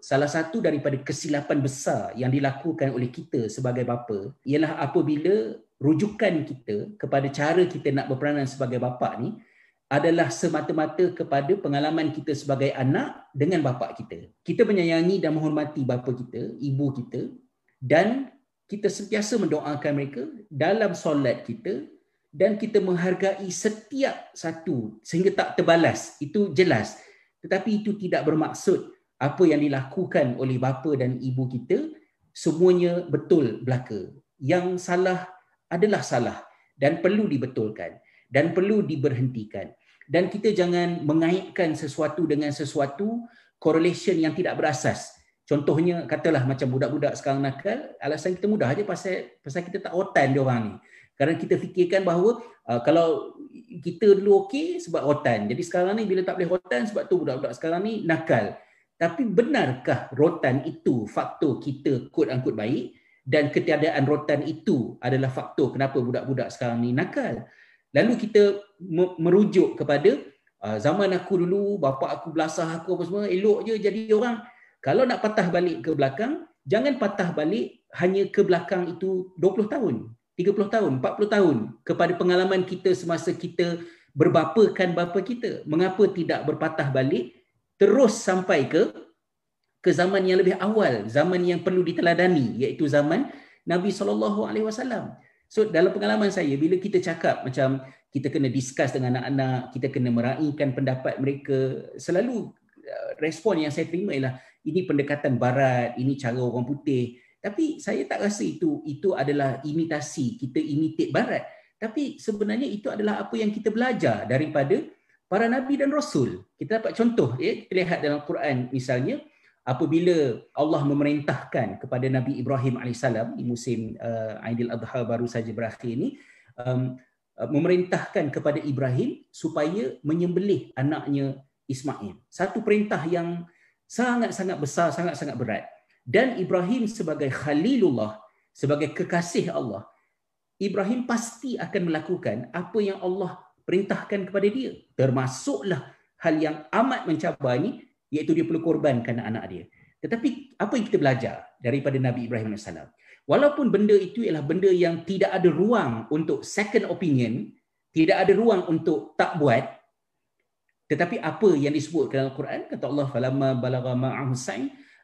salah satu daripada kesilapan besar yang dilakukan oleh kita sebagai bapa ialah apabila rujukan kita kepada cara kita nak berperanan sebagai bapa ni adalah semata-mata kepada pengalaman kita sebagai anak dengan bapa kita. Kita menyayangi dan menghormati bapa kita, ibu kita dan kita sentiasa mendoakan mereka dalam solat kita dan kita menghargai setiap satu sehingga tak terbalas. Itu jelas. Tetapi itu tidak bermaksud apa yang dilakukan oleh bapa dan ibu kita semuanya betul belaka. Yang salah adalah salah dan perlu dibetulkan dan perlu diberhentikan. Dan kita jangan mengaitkan sesuatu dengan sesuatu correlation yang tidak berasas. Contohnya katalah macam budak-budak sekarang nakal alasan kita mudah aja pasal pasal kita tak otan dia orang ni. Kerana kita fikirkan bahawa uh, kalau kita dulu okey sebab rotan jadi sekarang ni bila tak boleh rotan sebab tu budak-budak sekarang ni nakal tapi benarkah rotan itu faktor kita quote unquote baik dan ketiadaan rotan itu adalah faktor kenapa budak-budak sekarang ni nakal Lalu kita merujuk kepada uh, zaman aku dulu, bapa aku belasah aku apa semua, elok je jadi orang. Kalau nak patah balik ke belakang, jangan patah balik hanya ke belakang itu 20 tahun, 30 tahun, 40 tahun kepada pengalaman kita semasa kita berbapakan bapa kita. Mengapa tidak berpatah balik terus sampai ke ke zaman yang lebih awal, zaman yang perlu diteladani iaitu zaman Nabi sallallahu alaihi wasallam. So dalam pengalaman saya bila kita cakap macam kita kena discuss dengan anak-anak, kita kena meraihkan pendapat mereka, selalu uh, respon yang saya terima ialah ini pendekatan barat, ini cara orang putih. Tapi saya tak rasa itu itu adalah imitasi, kita imitate barat. Tapi sebenarnya itu adalah apa yang kita belajar daripada para nabi dan rasul. Kita dapat contoh ya, kita lihat dalam Quran misalnya apabila Allah memerintahkan kepada Nabi Ibrahim alaihissalam di musim uh, Aidil Adha baru saja berakhir ini um, memerintahkan kepada Ibrahim supaya menyembelih anaknya Ismail. Satu perintah yang sangat-sangat besar, sangat-sangat berat. Dan Ibrahim sebagai Khalilullah, sebagai kekasih Allah, Ibrahim pasti akan melakukan apa yang Allah perintahkan kepada dia. Termasuklah hal yang amat mencabar ini iaitu dia perlu korbankan anak dia. Tetapi apa yang kita belajar daripada Nabi Ibrahim AS? Walaupun benda itu ialah benda yang tidak ada ruang untuk second opinion, tidak ada ruang untuk tak buat, tetapi apa yang disebut dalam Al-Quran, kata Allah, falamma balagha ma'ahu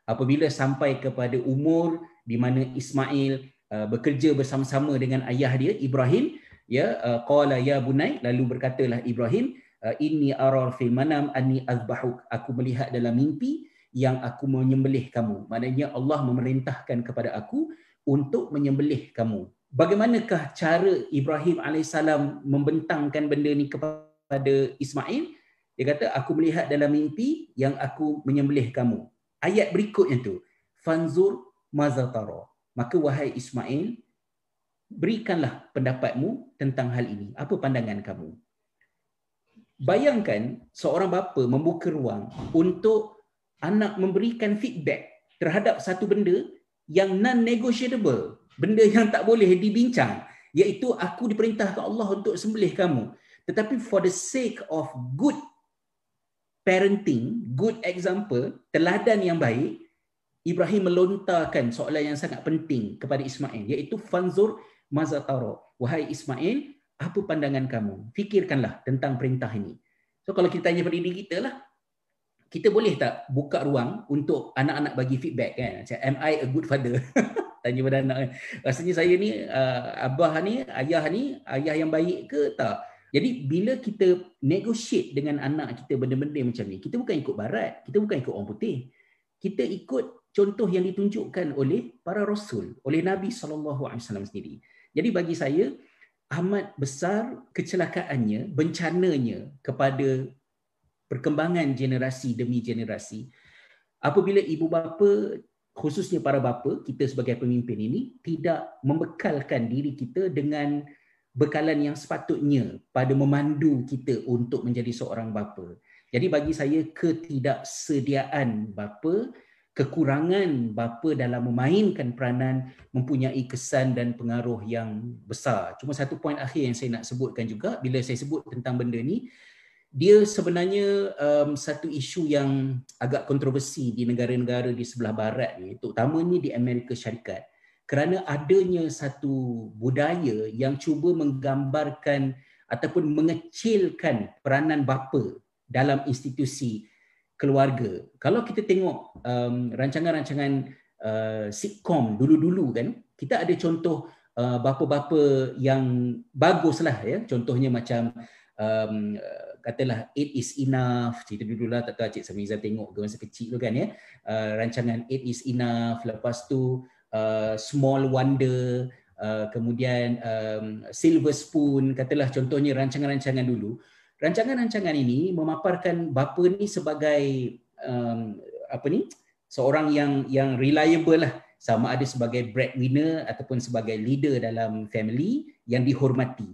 apabila sampai kepada umur di mana Ismail uh, bekerja bersama-sama dengan ayah dia, Ibrahim, ya, uh, qala ya bunai, lalu berkatalah Ibrahim, Uh, inni arar fil manam anni azbahuk. Aku melihat dalam mimpi yang aku menyembelih kamu. Maknanya Allah memerintahkan kepada aku untuk menyembelih kamu. Bagaimanakah cara Ibrahim alaihissalam membentangkan benda ni kepada Ismail? Dia kata aku melihat dalam mimpi yang aku menyembelih kamu. Ayat berikutnya tu fanzur mazatara maka wahai Ismail berikanlah pendapatmu tentang hal ini. Apa pandangan kamu? Bayangkan seorang bapa membuka ruang untuk anak memberikan feedback terhadap satu benda yang non-negotiable, benda yang tak boleh dibincang, iaitu aku diperintahkan Allah untuk sembelih kamu. Tetapi for the sake of good parenting, good example, teladan yang baik, Ibrahim melontarkan soalan yang sangat penting kepada Ismail, iaitu fanzur mazatara. Wahai Ismail, apa pandangan kamu? Fikirkanlah tentang perintah ini. So kalau kita tanya pada diri kita lah, kita boleh tak buka ruang untuk anak-anak bagi feedback kan? Macam, am I a good father? tanya pada anak. Rasanya saya ni, uh, abah ni, ayah ni, ayah yang baik ke tak? Jadi bila kita negotiate dengan anak kita benda-benda macam ni, kita bukan ikut barat, kita bukan ikut orang putih. Kita ikut contoh yang ditunjukkan oleh para rasul, oleh Nabi SAW sendiri. Jadi bagi saya, amat besar kecelakaannya, bencananya kepada perkembangan generasi demi generasi. Apabila ibu bapa, khususnya para bapa, kita sebagai pemimpin ini, tidak membekalkan diri kita dengan bekalan yang sepatutnya pada memandu kita untuk menjadi seorang bapa. Jadi bagi saya, ketidaksediaan bapa, kekurangan bapa dalam memainkan peranan mempunyai kesan dan pengaruh yang besar. Cuma satu poin akhir yang saya nak sebutkan juga bila saya sebut tentang benda ni dia sebenarnya um, satu isu yang agak kontroversi di negara-negara di sebelah barat ni, terutamanya di Amerika Syarikat kerana adanya satu budaya yang cuba menggambarkan ataupun mengecilkan peranan bapa dalam institusi keluarga. Kalau kita tengok um, rancangan-rancangan uh, sitcom dulu-dulu kan, kita ada contoh uh, bapa-bapa yang baguslah ya. Contohnya macam um, katalah It Is Enough cerita dulu lah tak tahu Cik Samiza tengok ke masa kecil tu kan ya uh, rancangan It Is Enough lepas tu uh, Small Wonder uh, kemudian um, Silver Spoon katalah contohnya rancangan-rancangan dulu rancangan-rancangan ini memaparkan bapa ni sebagai um, apa ni? Seorang yang yang reliable lah. Sama ada sebagai breadwinner ataupun sebagai leader dalam family yang dihormati.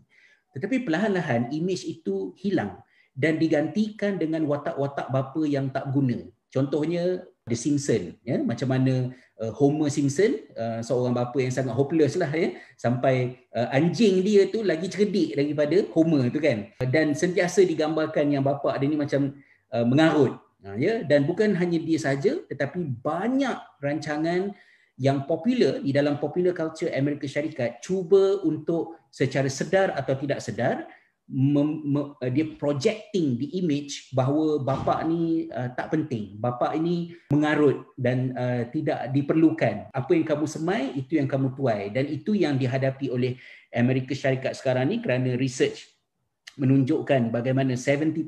Tetapi perlahan-lahan image itu hilang dan digantikan dengan watak-watak bapa yang tak guna. Contohnya The Simpson, ya, macam mana uh, Homer Simpson, uh, seorang bapa yang sangat hopeless lah ya, sampai uh, anjing dia tu lagi cerdik daripada Homer tu kan. Dan sentiasa digambarkan yang bapa dia ni macam uh, mengarut. Uh, ya, dan bukan hanya dia saja tetapi banyak rancangan yang popular di dalam popular culture Amerika Syarikat cuba untuk secara sedar atau tidak sedar mem, me, uh, dia projecting the image bahawa bapa ni uh, tak penting. Bapa ini mengarut dan uh, tidak diperlukan. Apa yang kamu semai itu yang kamu tuai. Dan itu yang dihadapi oleh Amerika Syarikat sekarang ni kerana research menunjukkan bagaimana 70%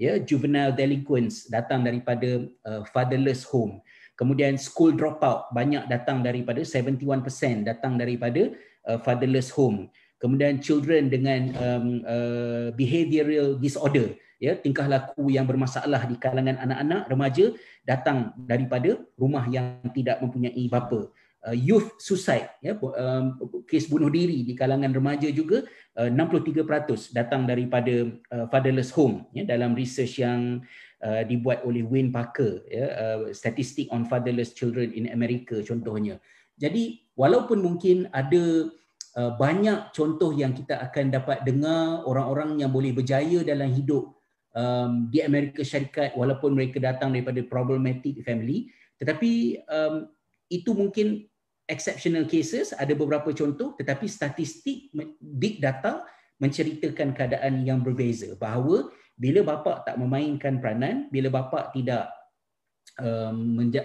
ya juvenile delinquents datang daripada uh, fatherless home. Kemudian school dropout banyak datang daripada 71% datang daripada uh, fatherless home kemudian children dengan um, uh, behavioral disorder ya tingkah laku yang bermasalah di kalangan anak-anak remaja datang daripada rumah yang tidak mempunyai bapa. Uh, youth suicide ya um, kes bunuh diri di kalangan remaja juga uh, 63% datang daripada uh, fatherless home ya dalam research yang uh, dibuat oleh Wayne Parker ya uh, statistic on fatherless children in America contohnya. Jadi walaupun mungkin ada Uh, banyak contoh yang kita akan dapat dengar orang-orang yang boleh berjaya dalam hidup um, di Amerika Syarikat walaupun mereka datang daripada problematic family. Tetapi um, itu mungkin exceptional cases ada beberapa contoh tetapi statistik big data menceritakan keadaan yang berbeza. Bahawa bila bapa tak memainkan peranan bila bapa tidak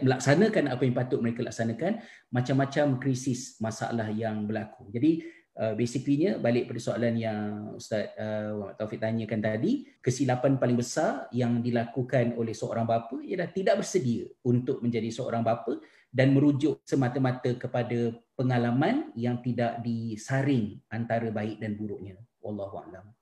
melaksanakan apa yang patut mereka laksanakan macam-macam krisis masalah yang berlaku. Jadi uh, basically balik pada soalan yang Ustaz uh, Taufik tanyakan tadi, kesilapan paling besar yang dilakukan oleh seorang bapa ialah tidak bersedia untuk menjadi seorang bapa dan merujuk semata-mata kepada pengalaman yang tidak disaring antara baik dan buruknya. Wallahu a'lam.